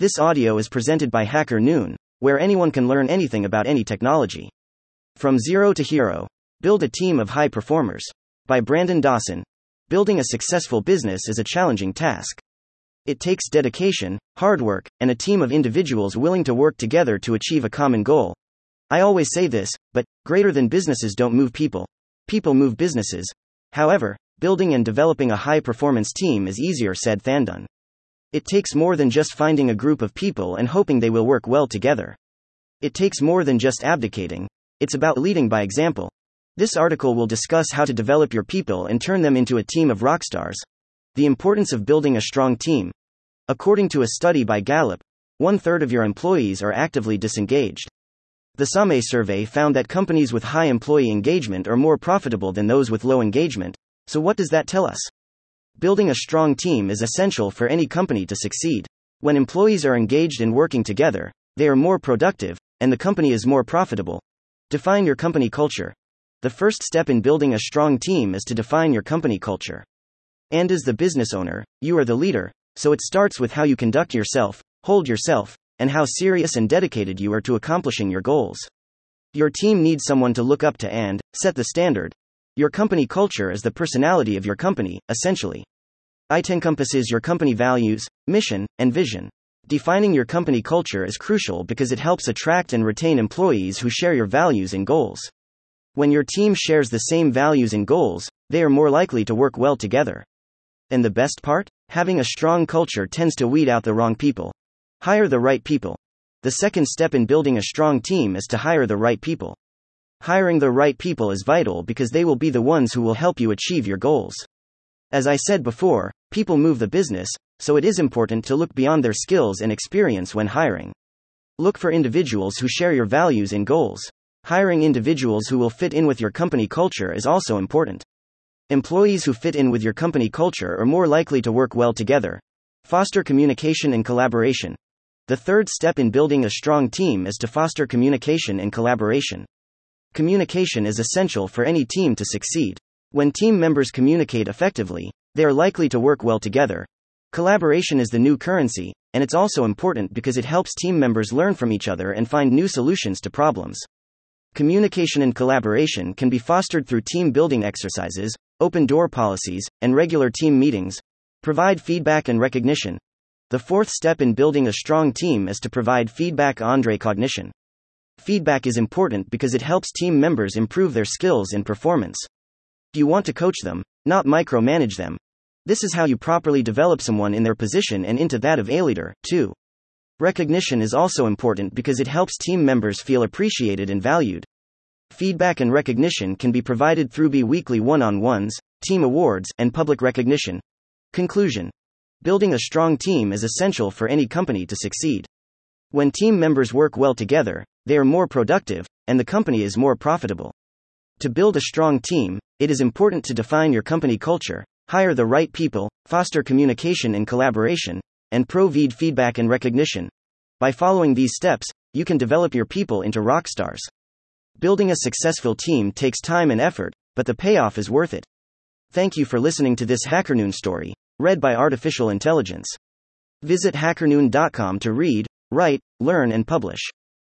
This audio is presented by Hacker Noon, where anyone can learn anything about any technology. From Zero to Hero Build a Team of High Performers. By Brandon Dawson. Building a successful business is a challenging task. It takes dedication, hard work, and a team of individuals willing to work together to achieve a common goal. I always say this, but greater than businesses don't move people. People move businesses. However, building and developing a high performance team is easier said than done. It takes more than just finding a group of people and hoping they will work well together. It takes more than just abdicating, it's about leading by example. This article will discuss how to develop your people and turn them into a team of rock stars. The importance of building a strong team. According to a study by Gallup, one third of your employees are actively disengaged. The SAME survey found that companies with high employee engagement are more profitable than those with low engagement. So, what does that tell us? Building a strong team is essential for any company to succeed. When employees are engaged in working together, they are more productive, and the company is more profitable. Define your company culture. The first step in building a strong team is to define your company culture. And as the business owner, you are the leader, so it starts with how you conduct yourself, hold yourself, and how serious and dedicated you are to accomplishing your goals. Your team needs someone to look up to and set the standard. Your company culture is the personality of your company, essentially. It encompasses your company values, mission, and vision. Defining your company culture is crucial because it helps attract and retain employees who share your values and goals. When your team shares the same values and goals, they are more likely to work well together. And the best part? Having a strong culture tends to weed out the wrong people. Hire the right people. The second step in building a strong team is to hire the right people. Hiring the right people is vital because they will be the ones who will help you achieve your goals. As I said before, people move the business, so it is important to look beyond their skills and experience when hiring. Look for individuals who share your values and goals. Hiring individuals who will fit in with your company culture is also important. Employees who fit in with your company culture are more likely to work well together. Foster communication and collaboration. The third step in building a strong team is to foster communication and collaboration. Communication is essential for any team to succeed. When team members communicate effectively, they are likely to work well together. Collaboration is the new currency, and it's also important because it helps team members learn from each other and find new solutions to problems. Communication and collaboration can be fostered through team building exercises, open door policies, and regular team meetings. Provide feedback and recognition. The fourth step in building a strong team is to provide feedback and recognition. Feedback is important because it helps team members improve their skills and performance. You want to coach them, not micromanage them. This is how you properly develop someone in their position and into that of a leader, too. Recognition is also important because it helps team members feel appreciated and valued. Feedback and recognition can be provided through bi weekly one on ones, team awards, and public recognition. Conclusion Building a strong team is essential for any company to succeed. When team members work well together, they are more productive, and the company is more profitable. To build a strong team, it is important to define your company culture, hire the right people, foster communication and collaboration, and provide feedback and recognition. By following these steps, you can develop your people into rock stars. Building a successful team takes time and effort, but the payoff is worth it. Thank you for listening to this HackerNoon story, read by Artificial Intelligence. Visit hackernoon.com to read, write, learn, and publish.